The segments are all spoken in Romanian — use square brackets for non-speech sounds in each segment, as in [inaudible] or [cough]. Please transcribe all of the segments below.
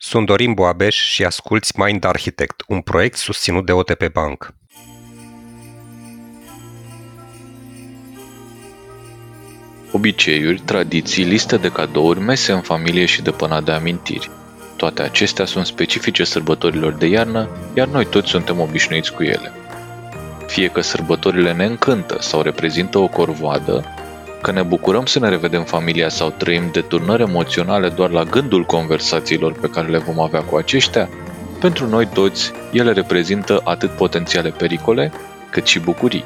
Sunt Dorin Boabeș și asculți Mind Architect, un proiect susținut de OTP Bank. Obiceiuri, tradiții, liste de cadouri, mese în familie și de până de amintiri. Toate acestea sunt specifice sărbătorilor de iarnă, iar noi toți suntem obișnuiți cu ele. Fie că sărbătorile ne încântă sau reprezintă o corvoadă, că ne bucurăm să ne revedem familia sau trăim deturnări emoționale doar la gândul conversațiilor pe care le vom avea cu aceștia, pentru noi toți, ele reprezintă atât potențiale pericole, cât și bucurii.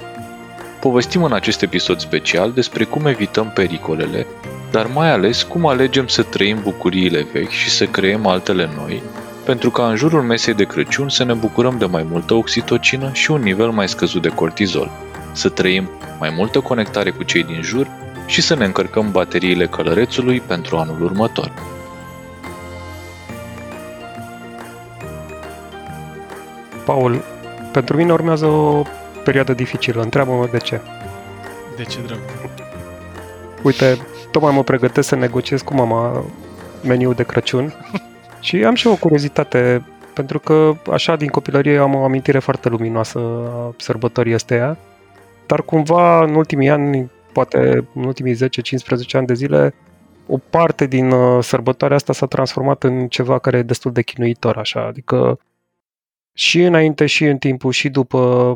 Povestim în acest episod special despre cum evităm pericolele, dar mai ales cum alegem să trăim bucuriile vechi și să creăm altele noi, pentru ca în jurul mesei de Crăciun să ne bucurăm de mai multă oxitocină și un nivel mai scăzut de cortizol, să trăim mai multă conectare cu cei din jur și să ne încărcăm bateriile călărețului pentru anul următor. Paul, pentru mine urmează o perioadă dificilă. Întreabă-mă de ce. De ce, drag? Uite, tocmai mă pregătesc să negociez cu mama meniul de Crăciun [laughs] și am și o curiozitate, pentru că așa din copilărie am o amintire foarte luminoasă a sărbătorii astea, dar cumva în ultimii ani, poate în ultimii 10-15 ani de zile, o parte din uh, sărbătoarea asta s-a transformat în ceva care e destul de chinuitor, așa, adică și înainte, și în timpul, și după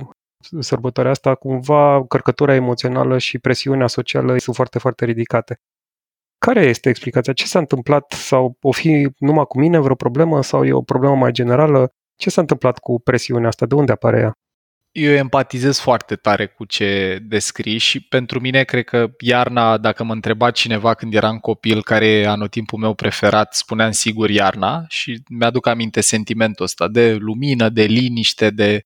sărbătoarea asta, cumva cărcătura emoțională și presiunea socială sunt foarte, foarte ridicate. Care este explicația? Ce s-a întâmplat? Sau o fi numai cu mine vreo problemă? Sau e o problemă mai generală? Ce s-a întâmplat cu presiunea asta? De unde apare ea? Eu empatizez foarte tare cu ce descrii și pentru mine cred că iarna, dacă mă întreba cineva când eram copil care e anotimpul meu preferat, spuneam sigur iarna și mi-aduc aminte sentimentul ăsta de lumină, de liniște, de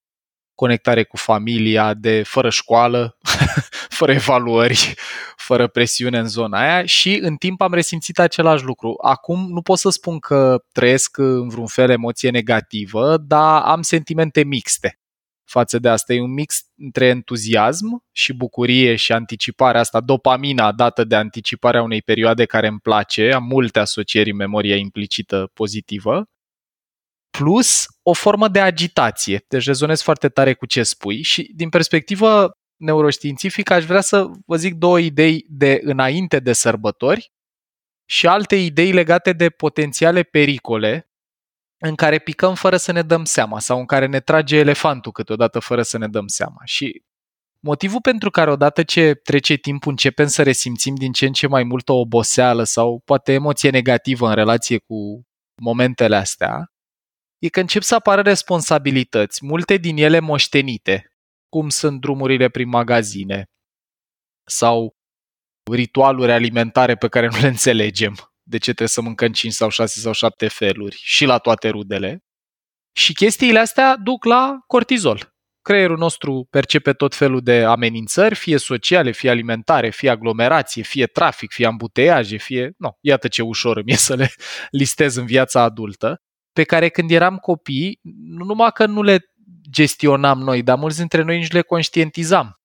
conectare cu familia, de fără școală, [laughs] fără evaluări, fără presiune în zona aia și în timp am resimțit același lucru. Acum nu pot să spun că trăiesc în vreun fel emoție negativă, dar am sentimente mixte față de asta. E un mix între entuziasm și bucurie și anticiparea asta, dopamina dată de anticiparea unei perioade care îmi place, am multe asocieri în memoria implicită pozitivă, plus o formă de agitație. Deci rezonez foarte tare cu ce spui și din perspectivă neuroștiințifică aș vrea să vă zic două idei de înainte de sărbători și alte idei legate de potențiale pericole în care picăm fără să ne dăm seama sau în care ne trage elefantul câteodată fără să ne dăm seama. Și motivul pentru care odată ce trece timpul începem să resimțim din ce în ce mai multă oboseală sau poate emoție negativă în relație cu momentele astea, e că încep să apară responsabilități, multe din ele moștenite, cum sunt drumurile prin magazine sau ritualuri alimentare pe care nu le înțelegem, de ce trebuie să mâncăm 5 sau 6 sau 7 feluri și la toate rudele. Și chestiile astea duc la cortizol. Creierul nostru percepe tot felul de amenințări, fie sociale, fie alimentare, fie aglomerație, fie trafic, fie ambuteiaje, fie... No, iată ce ușor îmi e să le [laughs] listez în viața adultă pe care când eram copii, nu numai că nu le gestionam noi, dar mulți dintre noi nici le conștientizam.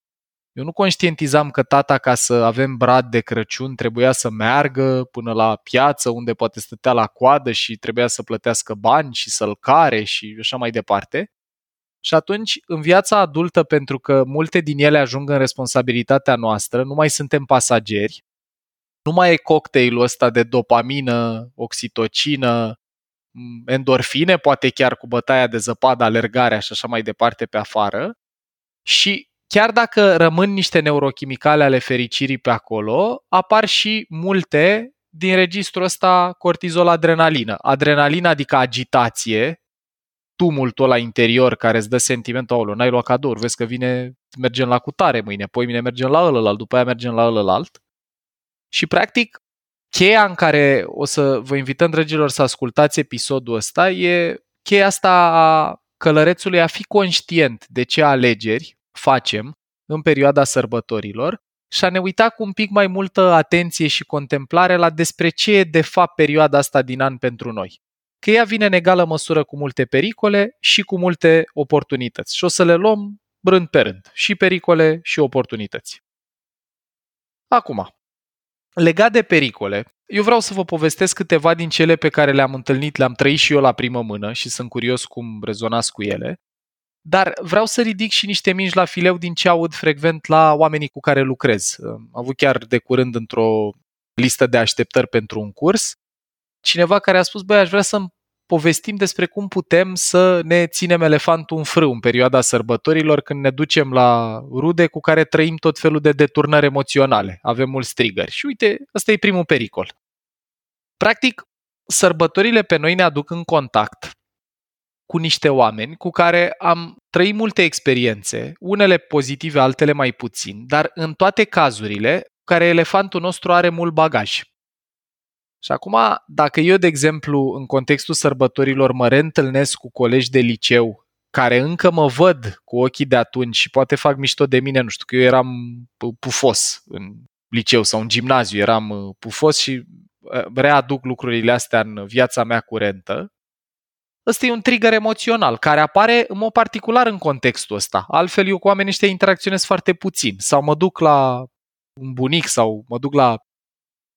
Eu nu conștientizam că tata, ca să avem brad de Crăciun, trebuia să meargă până la piață, unde poate stătea la coadă și trebuia să plătească bani și să-l care și așa mai departe. Și atunci, în viața adultă, pentru că multe din ele ajung în responsabilitatea noastră, nu mai suntem pasageri, nu mai e cocktailul ăsta de dopamină, oxitocină, endorfine, poate chiar cu bătaia de zăpadă, alergarea și așa mai departe pe afară. Și chiar dacă rămân niște neurochimicale ale fericirii pe acolo, apar și multe din registrul ăsta cortizol-adrenalină. Adrenalina adică agitație, tumultul la interior care îți dă sentimentul, aolo, n-ai luat cadouri, vezi că vine, mergem la cutare mâine, poi mine mergem la ălălalt, după aia mergem la ălălalt. Și practic cheia în care o să vă invităm, dragilor, să ascultați episodul ăsta e cheia asta a călărețului a fi conștient de ce alegeri facem în perioada sărbătorilor și a ne uita cu un pic mai multă atenție și contemplare la despre ce e de fapt perioada asta din an pentru noi. Că ea vine în egală măsură cu multe pericole și cu multe oportunități. Și o să le luăm rând pe rând, și pericole și oportunități. Acum, legat de pericole, eu vreau să vă povestesc câteva din cele pe care le-am întâlnit, le-am trăit și eu la primă mână și sunt curios cum rezonați cu ele. Dar vreau să ridic și niște mingi la fileu din ce aud frecvent la oamenii cu care lucrez. Am avut chiar de curând într-o listă de așteptări pentru un curs cineva care a spus, băi, aș vrea să-mi povestim despre cum putem să ne ținem elefantul în frâu în perioada sărbătorilor când ne ducem la rude cu care trăim tot felul de deturnări emoționale. Avem mulți strigări. Și uite, ăsta e primul pericol. Practic, sărbătorile pe noi ne aduc în contact cu niște oameni cu care am trăit multe experiențe, unele pozitive, altele mai puțin, dar în toate cazurile, care elefantul nostru are mult bagaj. Și acum, dacă eu, de exemplu, în contextul sărbătorilor mă reîntâlnesc cu colegi de liceu care încă mă văd cu ochii de atunci și poate fac mișto de mine, nu știu, că eu eram pufos în liceu sau în gimnaziu, eram uh, pufos și uh, readuc lucrurile astea în viața mea curentă, ăsta e un trigger emoțional care apare în mod particular în contextul ăsta. Altfel, eu cu oamenii ăștia interacționez foarte puțin. Sau mă duc la un bunic sau mă duc la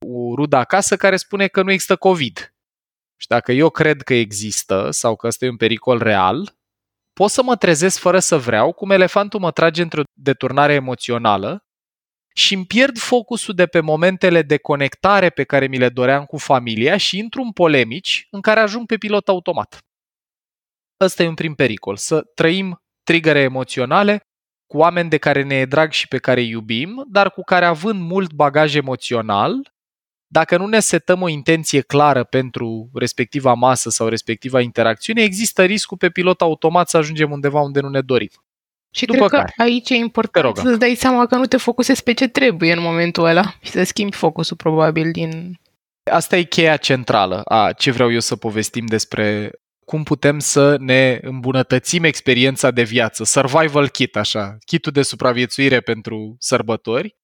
o rudă acasă care spune că nu există COVID. Și dacă eu cred că există sau că ăsta e un pericol real, pot să mă trezesc fără să vreau, cum elefantul mă trage într-o deturnare emoțională și îmi pierd focusul de pe momentele de conectare pe care mi le doream cu familia și intru în polemici în care ajung pe pilot automat. Ăsta e un prim pericol, să trăim trigăre emoționale cu oameni de care ne e drag și pe care îi iubim, dar cu care având mult bagaj emoțional, dacă nu ne setăm o intenție clară pentru respectiva masă sau respectiva interacțiune, există riscul pe pilot automat să ajungem undeva unde nu ne dorim. Și După cred care, că aici e important să-ți dai seama că nu te focusezi pe ce trebuie în momentul ăla și să schimbi focusul probabil din... Asta e cheia centrală a ce vreau eu să povestim despre cum putem să ne îmbunătățim experiența de viață, survival kit așa, kitul de supraviețuire pentru sărbători,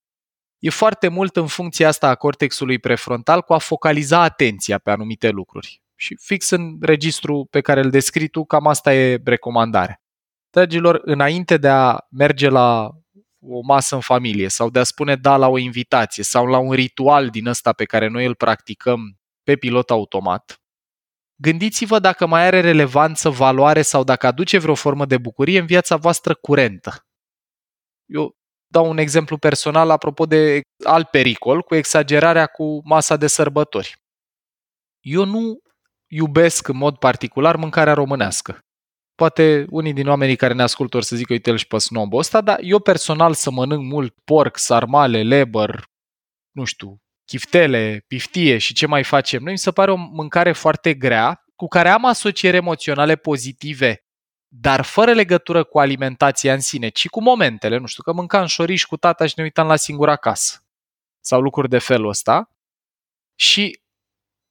e foarte mult în funcția asta a cortexului prefrontal cu a focaliza atenția pe anumite lucruri. Și fix în registru pe care îl descrii tu, cam asta e recomandarea. Dragilor, înainte de a merge la o masă în familie sau de a spune da la o invitație sau la un ritual din ăsta pe care noi îl practicăm pe pilot automat, gândiți-vă dacă mai are relevanță, valoare sau dacă aduce vreo formă de bucurie în viața voastră curentă. Eu dau un exemplu personal apropo de alt pericol, cu exagerarea cu masa de sărbători. Eu nu iubesc în mod particular mâncarea românească. Poate unii din oamenii care ne ascultă or să zică, uite-l și pe snobul ăsta, dar eu personal să mănânc mult porc, sarmale, leber, nu știu, chiftele, piftie și ce mai facem noi, mi se pare o mâncare foarte grea, cu care am asocieri emoționale pozitive dar fără legătură cu alimentația în sine, ci cu momentele, nu știu, că mâncam șoriș cu tata și ne uitam la singura casă sau lucruri de felul ăsta. Și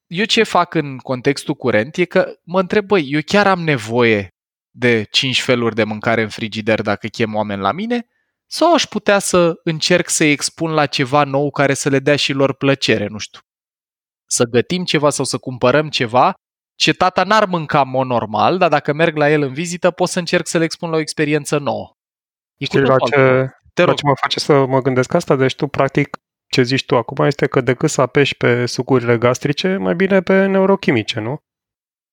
eu ce fac în contextul curent e că mă întreb, băi, eu chiar am nevoie de cinci feluri de mâncare în frigider dacă chem oameni la mine? Sau aș putea să încerc să-i expun la ceva nou care să le dea și lor plăcere, nu știu. Să gătim ceva sau să cumpărăm ceva ce tata n-ar mânca mod normal, dar dacă merg la el în vizită, pot să încerc să le expun la o experiență nouă. E Știi la ce, Te la ce mă face să mă gândesc asta? Deci tu, practic, ce zici tu acum este că decât să apeși pe sucurile gastrice, mai bine pe neurochimice, nu?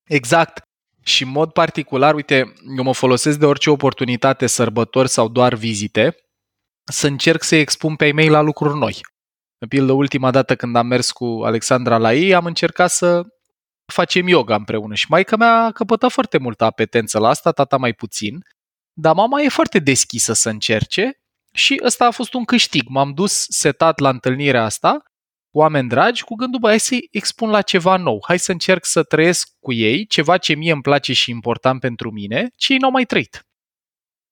Exact. Și în mod particular, uite, eu mă folosesc de orice oportunitate, sărbători sau doar vizite, să încerc să-i expun pe e la lucruri noi. În pildă, ultima dată când am mers cu Alexandra la ei, am încercat să facem yoga împreună și maica mea a căpătat foarte multă apetență la asta, tata mai puțin, dar mama e foarte deschisă să încerce și ăsta a fost un câștig. M-am dus setat la întâlnirea asta cu oameni dragi cu gândul, bă, hai să-i expun la ceva nou, hai să încerc să trăiesc cu ei ceva ce mie îmi place și important pentru mine, ce ei n-au mai trăit.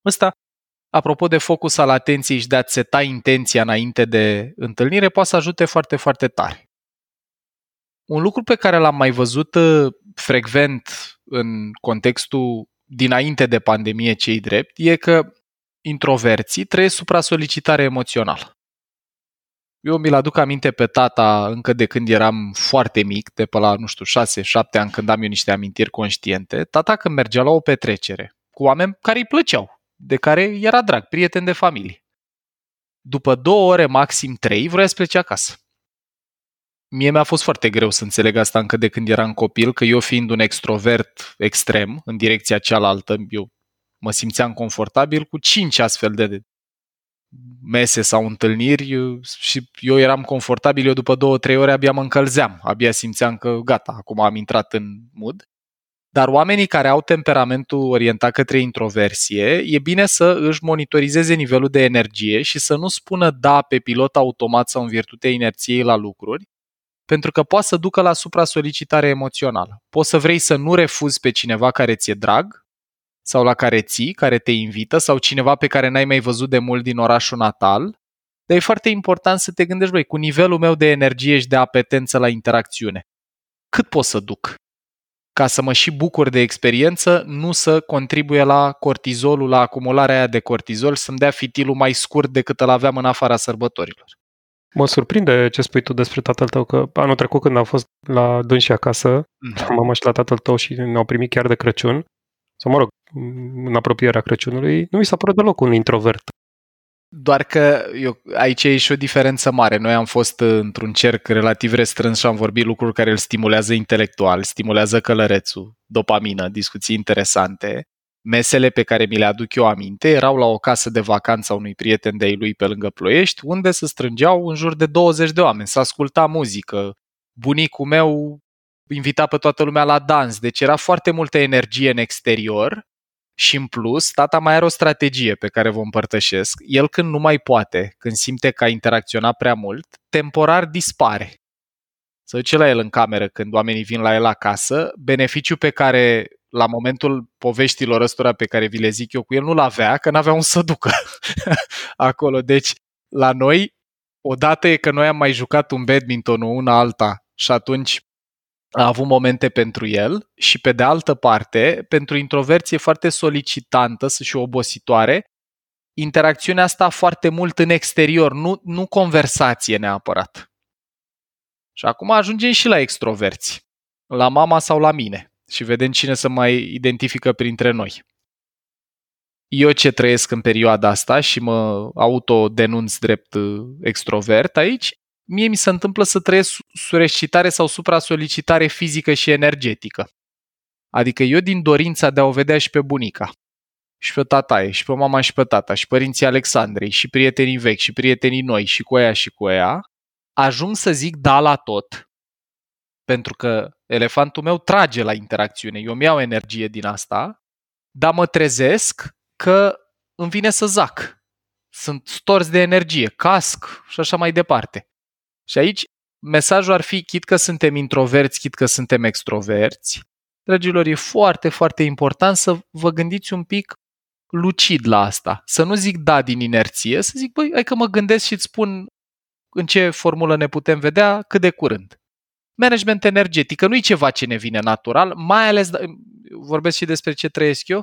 Ăsta, apropo de focus al atenției și de a-ți seta intenția înainte de întâlnire, poate să ajute foarte, foarte tare. Un lucru pe care l-am mai văzut uh, frecvent în contextul dinainte de pandemie cei drept e că introverții trăiesc supra-solicitare emoțională. Eu mi-l aduc aminte pe tata încă de când eram foarte mic, de pe la, nu știu, 6-7 ani când am eu niște amintiri conștiente. Tata când mergea la o petrecere cu oameni care îi plăceau, de care era drag, prieten de familie. După două ore, maxim trei, vrea să plece acasă. mie mi-a fost foarte greu să înțeleg asta încă de când eram copil, că eu fiind un extrovert extrem în direcția cealaltă, eu mă simțeam confortabil cu cinci astfel de mese sau întâlniri și eu eram confortabil, eu după două, trei ore abia mă încălzeam, abia simțeam că gata, acum am intrat în mood. Dar oamenii care au temperamentul orientat către introversie, e bine să își monitorizeze nivelul de energie și să nu spună da pe pilot automat sau în virtutea inerției la lucruri, pentru că poate să ducă la supra-solicitare emoțională. Poți să vrei să nu refuzi pe cineva care ți-e drag sau la care ții, care te invită, sau cineva pe care n-ai mai văzut de mult din orașul natal, dar e foarte important să te gândești, băi, cu nivelul meu de energie și de apetență la interacțiune, cât pot să duc? Ca să mă și bucur de experiență, nu să contribuie la cortizolul, la acumularea aia de cortizol, să-mi dea fitilul mai scurt decât îl aveam în afara sărbătorilor. Mă surprinde ce spui tu despre tatăl tău, că anul trecut când am fost la dânsi acasă, mm-hmm. mama și la tatăl tău și ne-au primit chiar de Crăciun, sau mă rog, în apropierea Crăciunului, nu mi s-a părut deloc un introvert. Doar că eu, aici e și o diferență mare. Noi am fost într-un cerc relativ restrâns și am vorbit lucruri care îl stimulează intelectual, stimulează călărețul, dopamină, discuții interesante. Mesele pe care mi le aduc eu aminte erau la o casă de vacanță a unui prieten de-ai lui pe lângă Ploiești, unde se strângeau în jur de 20 de oameni, să asculta muzică. Bunicul meu invita pe toată lumea la dans, deci era foarte multă energie în exterior și în plus, tata mai are o strategie pe care vă împărtășesc. El când nu mai poate, când simte că a interacționat prea mult, temporar dispare. Să duce la el în cameră când oamenii vin la el acasă, beneficiu pe care la momentul poveștilor ăstora pe care vi le zic eu cu el nu-l avea, că n-avea un să ducă [laughs] acolo. Deci, la noi, odată e că noi am mai jucat un badminton una alta și atunci a avut momente pentru el și pe de altă parte, pentru introverție foarte solicitantă și obositoare, interacțiunea asta foarte mult în exterior, nu, nu conversație neapărat. Și acum ajungem și la extroverți, la mama sau la mine și vedem cine să mai identifică printre noi. Eu ce trăiesc în perioada asta și mă autodenunț drept uh, extrovert aici, mie mi se întâmplă să trăiesc sureșcitare sau supra-solicitare fizică și energetică. Adică eu din dorința de a o vedea și pe bunica, și pe tataie, și pe mama și pe tata, și părinții Alexandrei, și prietenii vechi, și prietenii noi, și cu ea și cu ea, ajung să zic da la tot, pentru că elefantul meu trage la interacțiune, eu mi-au energie din asta, dar mă trezesc că îmi vine să zac. Sunt stors de energie, casc și așa mai departe. Și aici mesajul ar fi, chit că suntem introverți, chit că suntem extroverți, dragilor, e foarte, foarte important să vă gândiți un pic lucid la asta. Să nu zic da din inerție, să zic, băi, hai că mă gândesc și îți spun în ce formulă ne putem vedea cât de curând. Management energetic, nu e ceva ce ne vine natural, mai ales, vorbesc și despre ce trăiesc eu,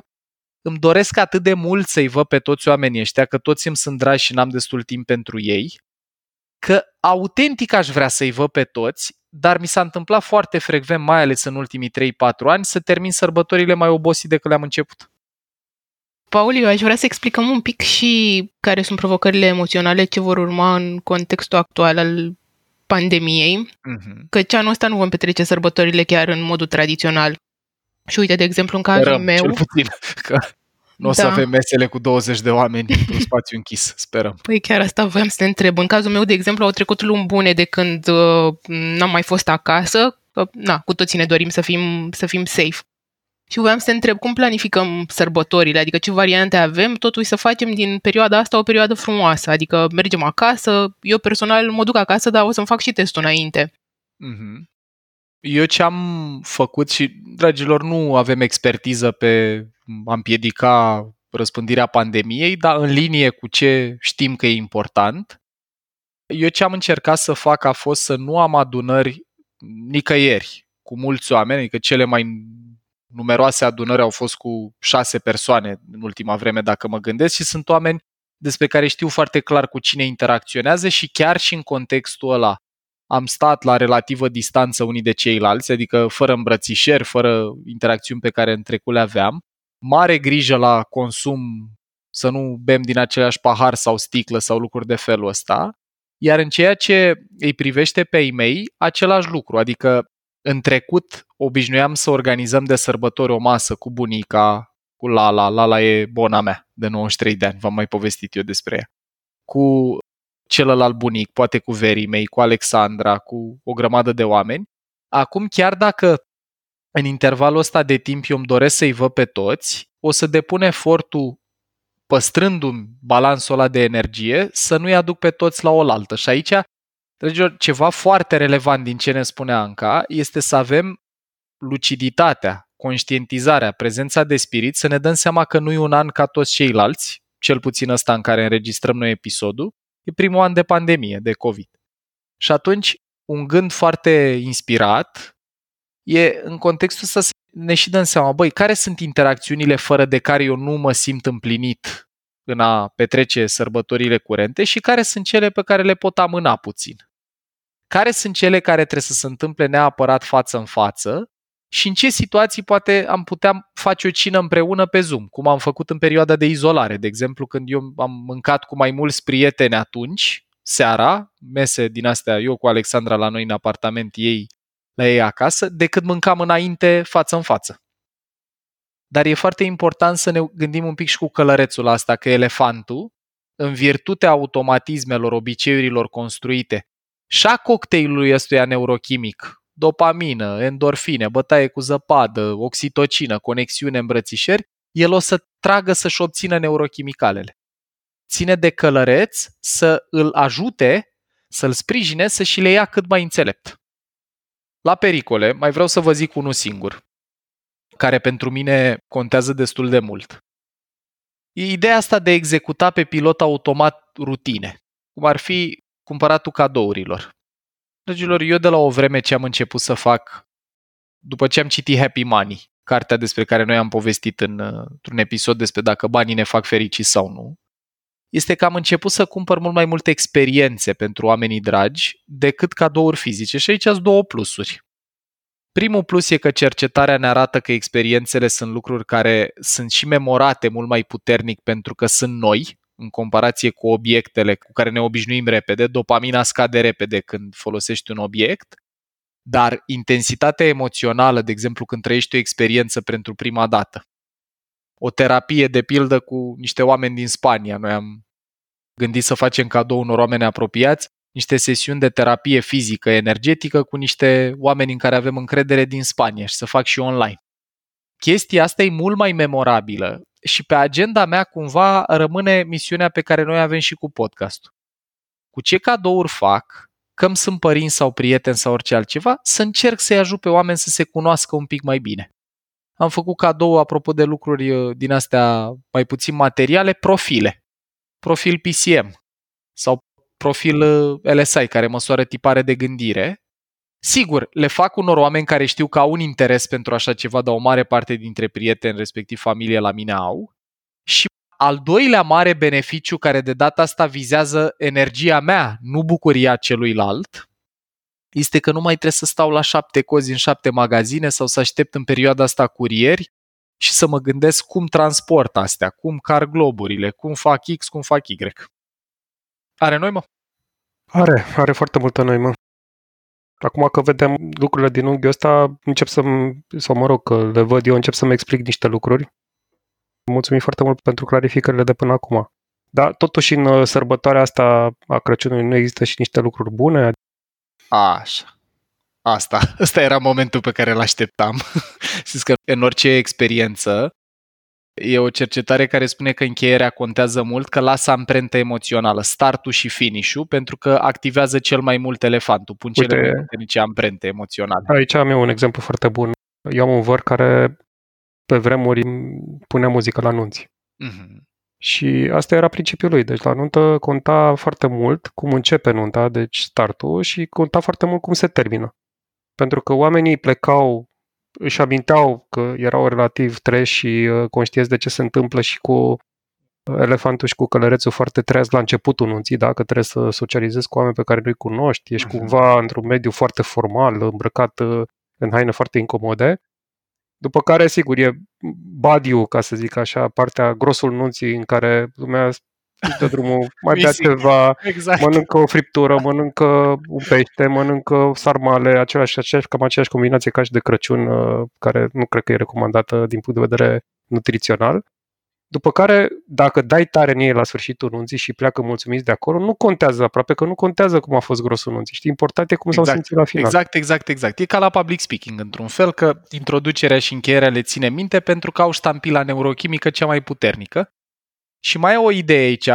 îmi doresc atât de mult să-i văd pe toți oamenii ăștia, că toți îmi sunt dragi și n-am destul timp pentru ei, că autentic aș vrea să-i văd pe toți, dar mi s-a întâmplat foarte frecvent, mai ales în ultimii 3-4 ani, să termin sărbătorile mai obosit decât le-am început. Paul, eu aș vrea să explicăm un pic și care sunt provocările emoționale ce vor urma în contextul actual al pandemiei, uh-huh. că ce anul ăsta nu vom petrece sărbătorile chiar în modul tradițional. Și uite, de exemplu, în cazul Sperăm, meu... Cel puțin, [laughs] că nu o da. să avem mesele cu 20 de oameni într-un spațiu închis, sperăm. Păi chiar asta voiam să te întreb. În cazul meu, de exemplu, au trecut luni bune de când uh, n-am mai fost acasă. Uh, na, cu toții ne dorim să fim, să fim safe. Și voiam să te întreb cum planificăm sărbătorile, adică ce variante avem, totuși să facem din perioada asta o perioadă frumoasă, adică mergem acasă, eu personal mă duc acasă, dar o să-mi fac și testul înainte. Mm-hmm. Eu ce am făcut și, dragilor, nu avem expertiză pe a împiedica răspândirea pandemiei, dar în linie cu ce știm că e important. Eu ce am încercat să fac a fost să nu am adunări nicăieri cu mulți oameni, adică cele mai numeroase adunări au fost cu șase persoane în ultima vreme, dacă mă gândesc, și sunt oameni despre care știu foarte clar cu cine interacționează și chiar și în contextul ăla am stat la relativă distanță unii de ceilalți, adică fără îmbrățișeri, fără interacțiuni pe care în trecut le aveam. Mare grijă la consum, să nu bem din același pahar sau sticlă sau lucruri de felul ăsta. Iar în ceea ce îi privește pe ei mei, același lucru, adică în trecut obișnuiam să organizăm de sărbători o masă cu bunica, cu Lala, Lala e bona mea, de 93 de ani, v-am mai povestit eu despre ea, cu celălalt bunic, poate cu verii mei, cu Alexandra, cu o grămadă de oameni. Acum, chiar dacă în intervalul ăsta de timp eu îmi doresc să-i văd pe toți, o să depun efortul păstrându-mi balansul ăla de energie, să nu-i aduc pe toți la oaltă. Și aici, dragilor, ceva foarte relevant din ce ne spune Anca este să avem luciditatea, conștientizarea, prezența de spirit, să ne dăm seama că nu e un an ca toți ceilalți, cel puțin ăsta în care înregistrăm noi episodul, e primul an de pandemie, de COVID. Și atunci, un gând foarte inspirat e în contextul să ne și dăm seama, băi, care sunt interacțiunile fără de care eu nu mă simt împlinit în a petrece sărbătorile curente și care sunt cele pe care le pot amâna puțin. Care sunt cele care trebuie să se întâmple neapărat față în față și în ce situații poate am putea face o cină împreună pe Zoom, cum am făcut în perioada de izolare. De exemplu, când eu am mâncat cu mai mulți prieteni atunci, seara, mese din astea, eu cu Alexandra la noi în apartament, ei la ei acasă, decât mâncam înainte față în față. Dar e foarte important să ne gândim un pic și cu călărețul asta, că elefantul, în virtutea automatismelor, obiceiurilor construite, și a cocktailului ăstuia neurochimic, dopamină, endorfine, bătaie cu zăpadă, oxitocină, conexiune, îmbrățișeri, el o să tragă să-și obțină neurochimicalele. Ține de călăreț să îl ajute, să-l sprijine să și le ia cât mai înțelept. La pericole, mai vreau să vă zic unul singur, care pentru mine contează destul de mult. E ideea asta de a executa pe pilot automat rutine, cum ar fi cumpăratul cadourilor. Dragilor, eu de la o vreme ce am început să fac, după ce am citit Happy Money, cartea despre care noi am povestit în, într-un episod despre dacă banii ne fac fericiți sau nu, este că am început să cumpăr mult mai multe experiențe pentru oamenii dragi decât cadouri fizice și aici sunt două plusuri. Primul plus e că cercetarea ne arată că experiențele sunt lucruri care sunt și memorate mult mai puternic pentru că sunt noi, în comparație cu obiectele cu care ne obișnuim repede. Dopamina scade repede când folosești un obiect, dar intensitatea emoțională, de exemplu când trăiești o experiență pentru prima dată, o terapie de pildă cu niște oameni din Spania. Noi am gândit să facem cadou unor oameni apropiați, niște sesiuni de terapie fizică, energetică cu niște oameni în care avem încredere din Spania și să fac și online. Chestia asta e mult mai memorabilă și pe agenda mea cumva rămâne misiunea pe care noi avem și cu podcastul. Cu ce cadouri fac, că îmi sunt părinți sau prieteni sau orice altceva, să încerc să-i ajut pe oameni să se cunoască un pic mai bine. Am făcut cadou, apropo de lucruri uh, din astea mai puțin materiale, profile. Profil PCM sau profil uh, LSI, care măsoară tipare de gândire. Sigur, le fac unor oameni care știu că au un interes pentru așa ceva, dar o mare parte dintre prieteni, respectiv familie, la mine au. Și al doilea mare beneficiu care de data asta vizează energia mea, nu bucuria celuilalt, este că nu mai trebuie să stau la șapte cozi în șapte magazine sau să aștept în perioada asta curieri și să mă gândesc cum transport astea, cum car globurile, cum fac X, cum fac Y. Are noi, mă? Are, are foarte multă noi, mă. Acum că vedem lucrurile din unghiul ăsta, încep să sau mă rog, că le văd eu, încep să-mi explic niște lucruri. Mulțumim foarte mult pentru clarificările de până acum. Dar totuși în uh, sărbătoarea asta a Crăciunului nu există și niște lucruri bune? Așa. Asta. [laughs] Ăsta era momentul pe care îl așteptam. [laughs] Știți că în orice experiență e o cercetare care spune că încheierea contează mult, că lasă amprentă emoțională, startul și finish pentru că activează cel mai mult elefantul, pun cele Uite, mai puternice amprente emoționale. Aici am eu un exemplu foarte bun. Eu am un văr care pe vremuri punea muzică la nunți. Mm-hmm. Și asta era principiul lui. Deci la nuntă conta foarte mult cum începe nunta, deci startul, și conta foarte mult cum se termină. Pentru că oamenii plecau, își aminteau că erau relativ treși și uh, conștienți de ce se întâmplă și cu elefantul și cu călărețul foarte treaz la începutul nunții, dacă trebuie să socializezi cu oameni pe care nu-i cunoști, ești uh-huh. cumva într-un mediu foarte formal, îmbrăcat uh, în haine foarte incomode. După care, sigur, e badiu, ca să zic așa, partea, grosul nunții în care lumea dă drumul, mai bea Misic. ceva, Exact. mănâncă o friptură, mănâncă un pește, mănâncă sarmale, același, aceeași, cam aceeași combinație ca și de Crăciun, uh, care nu cred că e recomandată din punct de vedere nutrițional. După care, dacă dai tare în ei la sfârșitul nunții și pleacă mulțumiți de acolo, nu contează aproape, că nu contează cum a fost grosul nunții. Știi, important e cum s-au Exact, simțit la final. Exact, exact, exact. E ca la public speaking, într-un fel, că introducerea și încheierea le ține minte pentru că au ștampila neurochimică cea mai puternică. Și mai e o idee aici.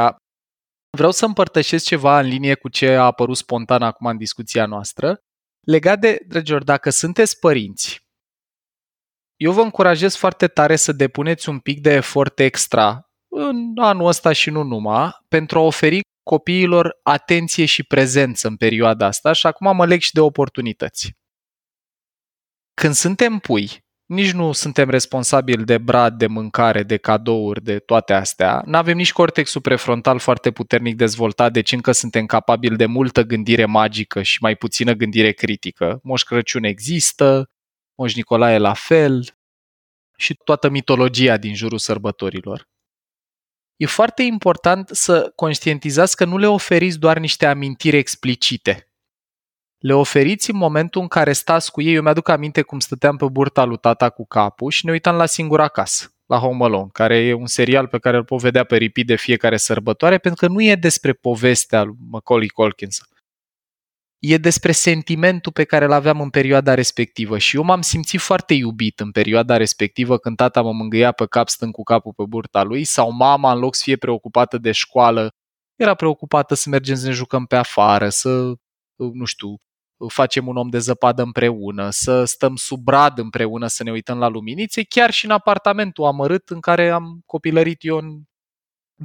Vreau să împărtășesc ceva în linie cu ce a apărut spontan acum în discuția noastră, legat de, dragilor, dacă sunteți părinți, eu vă încurajez foarte tare să depuneți un pic de efort extra în anul ăsta și nu numai, pentru a oferi copiilor atenție și prezență în perioada asta și acum mă leg și de oportunități. Când suntem pui, nici nu suntem responsabili de brad, de mâncare, de cadouri, de toate astea. Nu avem nici cortexul prefrontal foarte puternic dezvoltat, deci încă suntem capabili de multă gândire magică și mai puțină gândire critică. Moș Crăciun există, Moș Nicolae la fel și toată mitologia din jurul sărbătorilor. E foarte important să conștientizați că nu le oferiți doar niște amintiri explicite. Le oferiți în momentul în care stați cu ei. Eu mi-aduc aminte cum stăteam pe burta lui tata cu capul și ne uitam la Singur acasă, la Home Alone, care e un serial pe care îl pot vedea pe repeat de fiecare sărbătoare, pentru că nu e despre povestea lui Macaulay Culkin. E despre sentimentul pe care îl aveam în perioada respectivă și eu m-am simțit foarte iubit în perioada respectivă când tata mă mângâia pe cap stând cu capul pe burta lui sau mama în loc să fie preocupată de școală era preocupată să mergem să ne jucăm pe afară, să, nu știu, facem un om de zăpadă împreună, să stăm sub brad împreună, să ne uităm la luminițe, chiar și în apartamentul amărât în care am copilărit eu în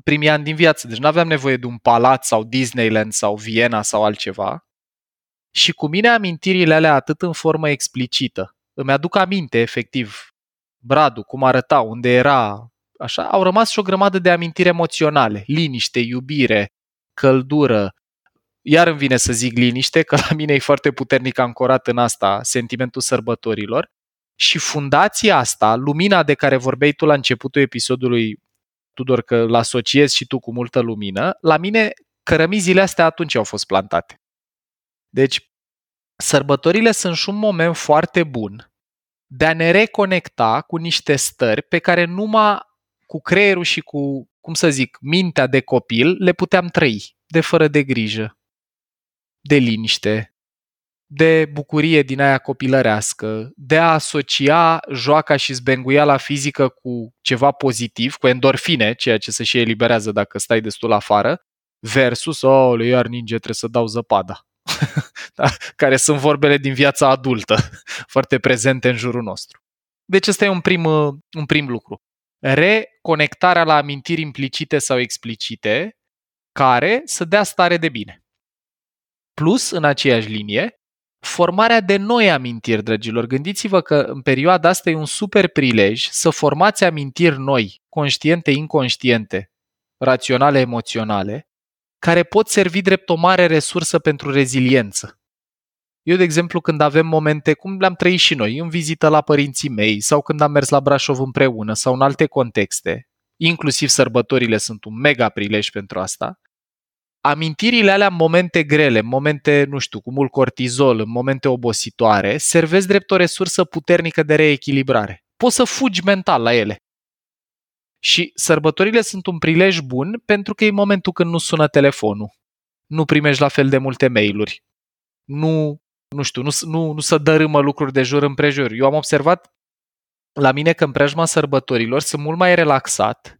primii ani din viață. Deci nu aveam nevoie de un palat sau Disneyland sau Viena sau altceva. Și cu mine amintirile alea atât în formă explicită. Îmi aduc aminte, efectiv, bradul, cum arăta, unde era, așa, au rămas și o grămadă de amintiri emoționale. Liniște, iubire, căldură, iar îmi vine să zic liniște, că la mine e foarte puternic ancorat în asta sentimentul sărbătorilor. Și fundația asta, lumina de care vorbeai tu la începutul episodului, Tudor, că l asociezi și tu cu multă lumină, la mine cărămizile astea atunci au fost plantate. Deci, sărbătorile sunt și un moment foarte bun de a ne reconecta cu niște stări pe care numai cu creierul și cu, cum să zic, mintea de copil le puteam trăi, de fără de grijă de liniște, de bucurie din aia copilărească, de a asocia joaca și zbenguiala fizică cu ceva pozitiv, cu endorfine, ceea ce se și eliberează dacă stai destul afară, versus, oh, iar ninge, trebuie să dau zăpada. [laughs] da? Care sunt vorbele din viața adultă, [laughs] foarte prezente în jurul nostru. Deci ăsta e un prim, un prim lucru. Reconectarea la amintiri implicite sau explicite care să dea stare de bine. Plus, în aceeași linie, formarea de noi amintiri, dragilor. Gândiți-vă că în perioada asta e un super prilej să formați amintiri noi, conștiente, inconștiente, raționale, emoționale, care pot servi drept o mare resursă pentru reziliență. Eu, de exemplu, când avem momente, cum le-am trăit și noi, în vizită la părinții mei sau când am mers la Brașov împreună sau în alte contexte, inclusiv sărbătorile sunt un mega prilej pentru asta, amintirile alea în momente grele, în momente, nu știu, cu mult cortizol, în momente obositoare, servesc drept o resursă puternică de reechilibrare. Poți să fugi mental la ele. Și sărbătorile sunt un prilej bun pentru că e momentul când nu sună telefonul, nu primești la fel de multe mail-uri, nu, nu știu, nu, nu, nu să dărâmă lucruri de jur împrejur. Eu am observat la mine că în preajma sărbătorilor sunt mult mai relaxat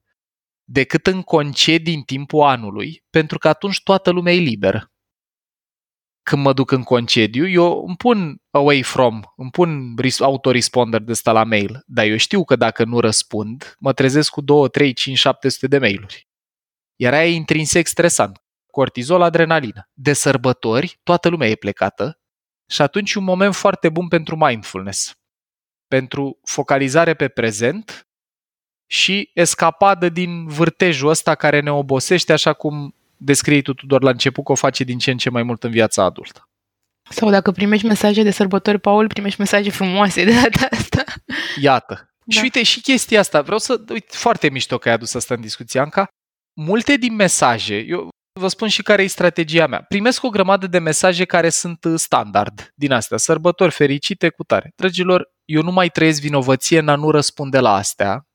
decât în concedii în timpul anului, pentru că atunci toată lumea e liberă. Când mă duc în concediu, eu îmi pun away from, îmi pun autoresponder de ăsta la mail, dar eu știu că dacă nu răspund, mă trezesc cu 2, 3, 5, 700 de mail-uri. Iar aia e intrinsec stresant. Cortizol, adrenalină. De sărbători, toată lumea e plecată și atunci e un moment foarte bun pentru mindfulness. Pentru focalizare pe prezent și escapadă din vârtejul ăsta care ne obosește, așa cum descrii tu, Tudor, la început, că o face din ce în ce mai mult în viața adultă. Sau dacă primești mesaje de sărbători, Paul, primești mesaje frumoase de data asta. Iată. Da. Și uite, și chestia asta, vreau să... Uite, foarte mișto că ai adus asta în discuție, Anca. multe din mesaje, eu vă spun și care e strategia mea. Primesc o grămadă de mesaje care sunt uh, standard din astea, sărbători fericite cu tare. Dragilor, eu nu mai trăiesc vinovăție în a nu răspunde la astea,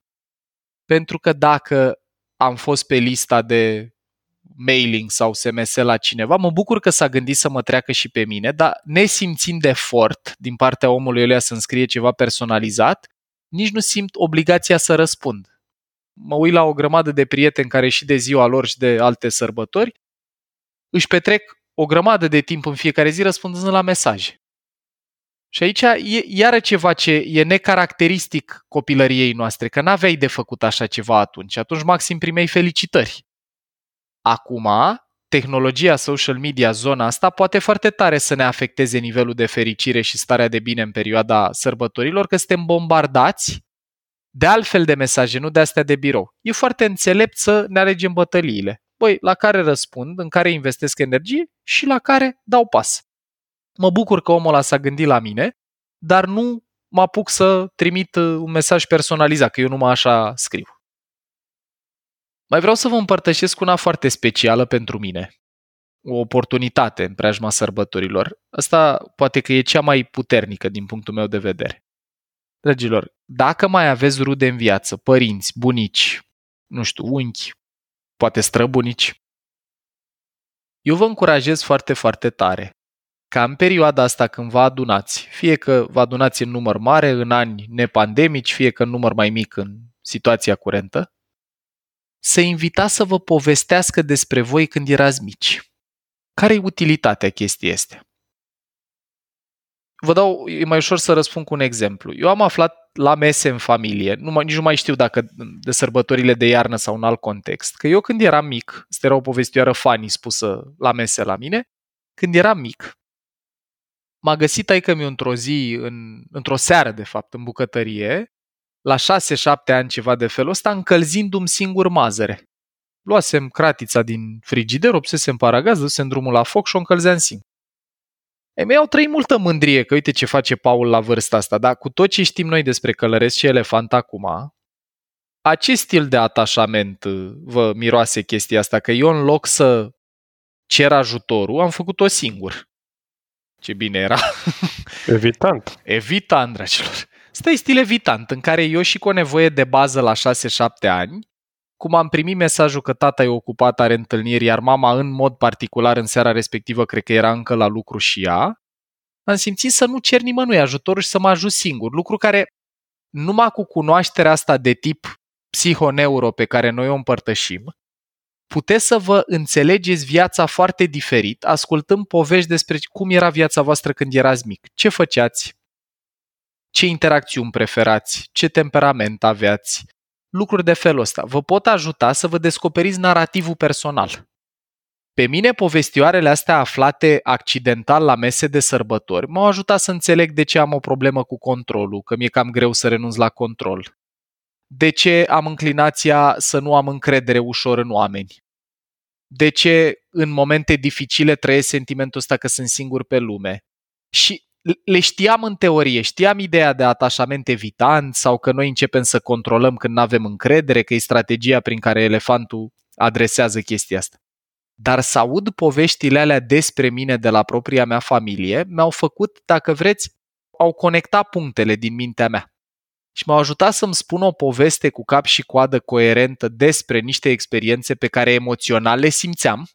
pentru că dacă am fost pe lista de mailing sau SMS la cineva, mă bucur că s-a gândit să mă treacă și pe mine, dar nesimțind de efort din partea omului ăla să-mi scrie ceva personalizat, nici nu simt obligația să răspund. Mă uit la o grămadă de prieteni care și de ziua lor și de alte sărbători își petrec o grămadă de timp în fiecare zi răspunzând la mesaje. Și aici e iară ceva ce e necaracteristic copilăriei noastre, că n-aveai de făcut așa ceva atunci. Atunci maxim primei felicitări. Acum, tehnologia social media, zona asta, poate foarte tare să ne afecteze nivelul de fericire și starea de bine în perioada sărbătorilor, că suntem bombardați de altfel de mesaje, nu de astea de birou. E foarte înțelept să ne alegem bătăliile. Băi, la care răspund, în care investesc energie și la care dau pas. Mă bucur că omul ăla s-a gândit la mine, dar nu mă apuc să trimit uh, un mesaj personalizat, că eu numai așa scriu. Mai vreau să vă împărtășesc una foarte specială pentru mine. O oportunitate în preajma sărbătorilor. Asta poate că e cea mai puternică din punctul meu de vedere. Dragilor, dacă mai aveți rude în viață, părinți, bunici, nu știu, unchi, poate străbunici, eu vă încurajez foarte, foarte tare ca în perioada asta când vă adunați, fie că vă adunați în număr mare în ani nepandemici, fie că în număr mai mic în situația curentă, să invitați să vă povestească despre voi când erați mici. Care e utilitatea chestii astea? Vă dau, e mai ușor să răspund cu un exemplu. Eu am aflat la mese în familie, nu mai, nici nu mai știu dacă de sărbătorile de iarnă sau în alt context, că eu când eram mic, asta era o povestioară funny spusă la mese la mine, când eram mic, m-a găsit aică mi într-o zi, în, într-o seară de fapt, în bucătărie, la 6-7 ani ceva de felul ăsta, încălzindu-mi singur mazăre. Luasem cratița din frigider, obsesem paragaz, dusem drumul la foc și o încălzeam singur. Ei mei au trăit multă mândrie că uite ce face Paul la vârsta asta, dar cu tot ce știm noi despre călăresc și elefant acum, acest stil de atașament uh, vă miroase chestia asta, că eu în loc să cer ajutorul, am făcut-o singur. Ce bine era. [laughs] Evitant. Evitant, dragilor. Stai stil evitant, în care eu și cu o nevoie de bază la 6-7 ani, cum am primit mesajul că tata e ocupat, are întâlniri, iar mama în mod particular în seara respectivă cred că era încă la lucru și ea, am simțit să nu cer nimănui ajutorul și să mă ajut singur. Lucru care numai cu cunoașterea asta de tip psihoneuro pe care noi o împărtășim, puteți să vă înțelegeți viața foarte diferit, ascultând povești despre cum era viața voastră când erați mic. Ce făceați? Ce interacțiuni preferați? Ce temperament aveați? Lucruri de felul ăsta. Vă pot ajuta să vă descoperiți narativul personal. Pe mine, povestioarele astea aflate accidental la mese de sărbători m-au ajutat să înțeleg de ce am o problemă cu controlul, că mi-e cam greu să renunț la control. De ce am înclinația să nu am încredere ușor în oameni? De ce în momente dificile trăiesc sentimentul ăsta că sunt singur pe lume? Și le știam în teorie, știam ideea de atașament evitant sau că noi începem să controlăm când nu avem încredere, că e strategia prin care elefantul adresează chestia asta. Dar să aud poveștile alea despre mine de la propria mea familie mi-au făcut, dacă vreți, au conectat punctele din mintea mea. Și m-au ajutat să-mi spun o poveste cu cap și coadă coerentă despre niște experiențe pe care emoțional le simțeam,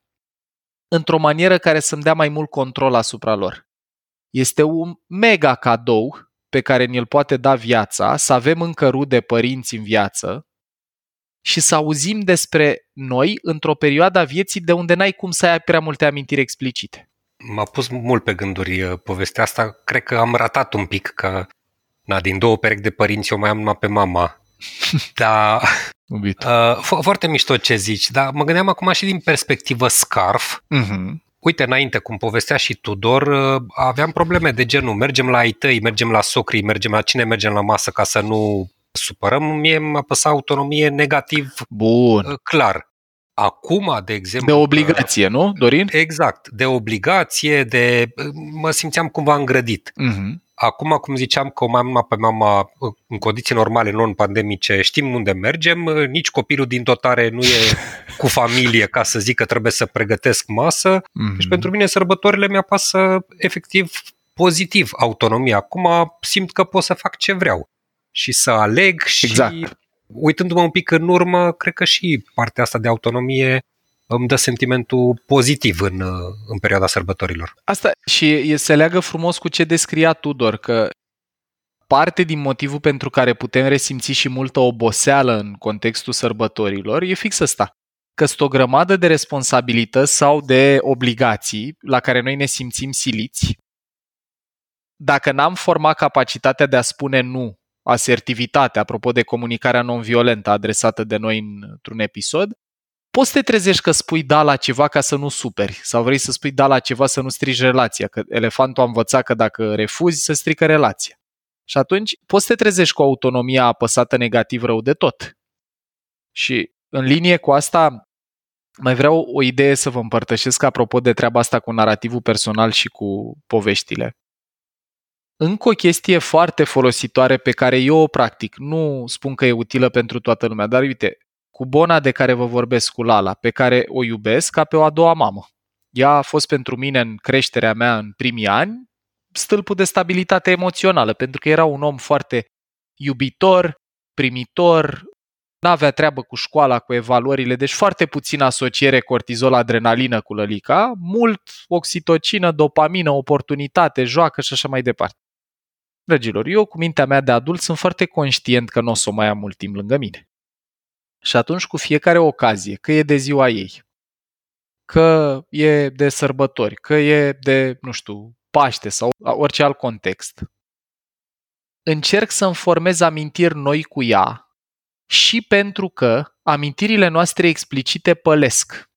într-o manieră care să-mi dea mai mult control asupra lor. Este un mega cadou pe care ni-l poate da viața, să avem încă rude părinți în viață și să auzim despre noi într-o perioadă a vieții de unde n-ai cum să ai prea multe amintiri explicite. M-a pus mult pe gânduri uh, povestea asta. Cred că am ratat un pic că na, din două perechi de părinți eu mai am numai pe mama. [laughs] Da, uh, fo- foarte mișto ce zici, dar mă gândeam acum și din perspectivă scarf. Mm-hmm. Uite, înainte, cum povestea și Tudor, uh, aveam probleme de genul, mergem la ai tăi, mergem la socrii, mergem la cine mergem la masă ca să nu supărăm, mie m-a păsat autonomie negativ Bun. uh, clar. Acum, de exemplu... De obligație, nu, Dorin? Exact, de obligație, de... mă simțeam cumva îngrădit. Mm-hmm. Acum, cum ziceam că o mai am pe mama în condiții normale, non-pandemice, știm unde mergem, nici copilul din dotare nu e [laughs] cu familie ca să zic că trebuie să pregătesc masă. Mm-hmm. Deci pentru mine sărbătorile mi-apasă efectiv pozitiv autonomia. Acum simt că pot să fac ce vreau și să aleg și exact. uitându-mă un pic în urmă, cred că și partea asta de autonomie îmi dă sentimentul pozitiv în, în perioada sărbătorilor. Asta și se leagă frumos cu ce descria Tudor, că parte din motivul pentru care putem resimți și multă oboseală în contextul sărbătorilor e fix ăsta. Că sunt o grămadă de responsabilități sau de obligații la care noi ne simțim siliți. Dacă n-am format capacitatea de a spune nu, asertivitate, apropo de comunicarea non-violentă adresată de noi într-un episod, poți să te trezești că spui da la ceva ca să nu superi sau vrei să spui da la ceva să nu strici relația, că elefantul a învățat că dacă refuzi să strică relația. Și atunci poți să te trezești cu autonomia apăsată negativ rău de tot. Și în linie cu asta, mai vreau o idee să vă împărtășesc apropo de treaba asta cu narativul personal și cu poveștile. Încă o chestie foarte folositoare pe care eu o practic, nu spun că e utilă pentru toată lumea, dar uite, cu Bona de care vă vorbesc, cu Lala, pe care o iubesc ca pe o a doua mamă. Ea a fost pentru mine în creșterea mea în primii ani stâlpul de stabilitate emoțională, pentru că era un om foarte iubitor, primitor, n-avea treabă cu școala, cu evaluările, deci foarte puțin asociere cortizol-adrenalină cu lălica, mult oxitocină, dopamină, oportunitate, joacă și așa mai departe. Dragilor, eu cu mintea mea de adult sunt foarte conștient că nu o să o mai am mult timp lângă mine. Și atunci cu fiecare ocazie, că e de ziua ei, că e de sărbători, că e de, nu știu, Paște sau orice alt context, încerc să-mi formez amintiri noi cu ea și pentru că amintirile noastre explicite pălesc.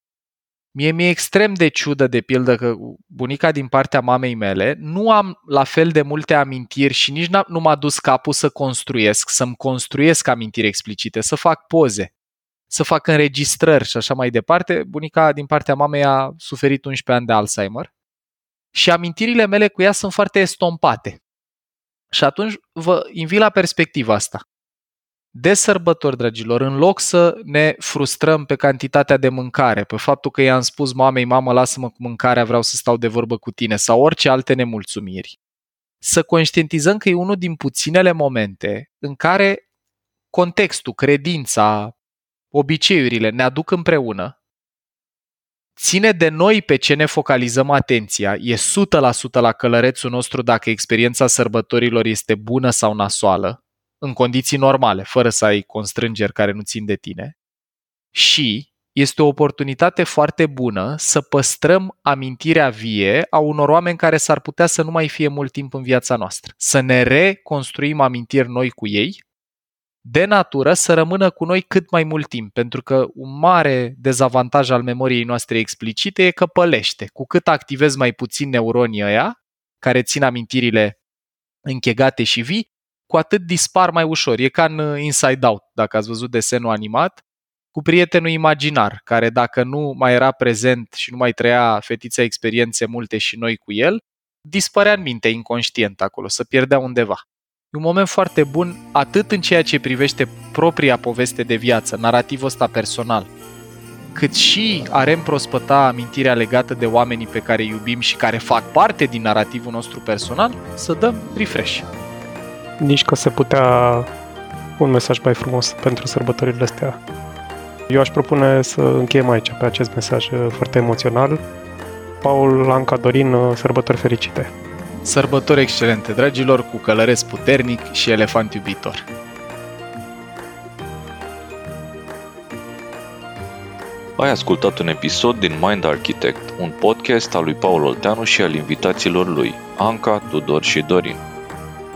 Mie mi-e extrem de ciudă, de pildă, că bunica din partea mamei mele nu am la fel de multe amintiri și nici nu m-a dus capul să construiesc, să-mi construiesc amintiri explicite, să fac poze, să fac înregistrări și așa mai departe. Bunica din partea mamei a suferit 11 ani de Alzheimer și amintirile mele cu ea sunt foarte estompate. Și atunci vă invit la perspectiva asta. De sărbători, dragilor, în loc să ne frustrăm pe cantitatea de mâncare, pe faptul că i-am spus mamei, mamă, lasă-mă cu mâncarea, vreau să stau de vorbă cu tine, sau orice alte nemulțumiri, să conștientizăm că e unul din puținele momente în care contextul, credința, obiceiurile ne aduc împreună ține de noi pe ce ne focalizăm atenția, e 100% la călărețul nostru dacă experiența sărbătorilor este bună sau nasoală, în condiții normale, fără să ai constrângeri care nu țin de tine. Și este o oportunitate foarte bună să păstrăm amintirea vie a unor oameni care s-ar putea să nu mai fie mult timp în viața noastră. Să ne reconstruim amintiri noi cu ei de natură să rămână cu noi cât mai mult timp, pentru că un mare dezavantaj al memoriei noastre explicite e că pălește. Cu cât activezi mai puțin neuronii ăia, care țin amintirile închegate și vii, cu atât dispar mai ușor. E ca în Inside Out, dacă ați văzut desenul animat, cu prietenul imaginar, care dacă nu mai era prezent și nu mai trăia fetița experiențe multe și noi cu el, dispărea în minte inconștient acolo, să pierdea undeva. E un moment foarte bun atât în ceea ce privește propria poveste de viață, narativul ăsta personal, cât și a reîmprospăta amintirea legată de oamenii pe care îi iubim și care fac parte din narativul nostru personal, să dăm refresh. Nici că se putea un mesaj mai frumos pentru sărbătorile astea. Eu aș propune să încheiem aici pe acest mesaj foarte emoțional. Paul Lanca Dorin, sărbători fericite! Sărbători excelente, dragilor, cu călăreț puternic și elefant iubitor! Ai ascultat un episod din Mind Architect, un podcast al lui Paul Olteanu și al invitaților lui, Anca, Tudor și Dorin.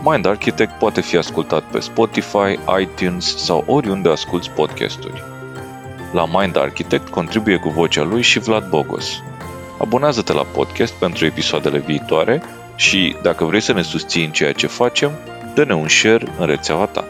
Mind Architect poate fi ascultat pe Spotify, iTunes sau oriunde asculti podcasturi. La Mind Architect contribuie cu vocea lui și Vlad Bogos. Abonează-te la podcast pentru episoadele viitoare și dacă vrei să ne susții în ceea ce facem, dă-ne un share în rețeaua ta.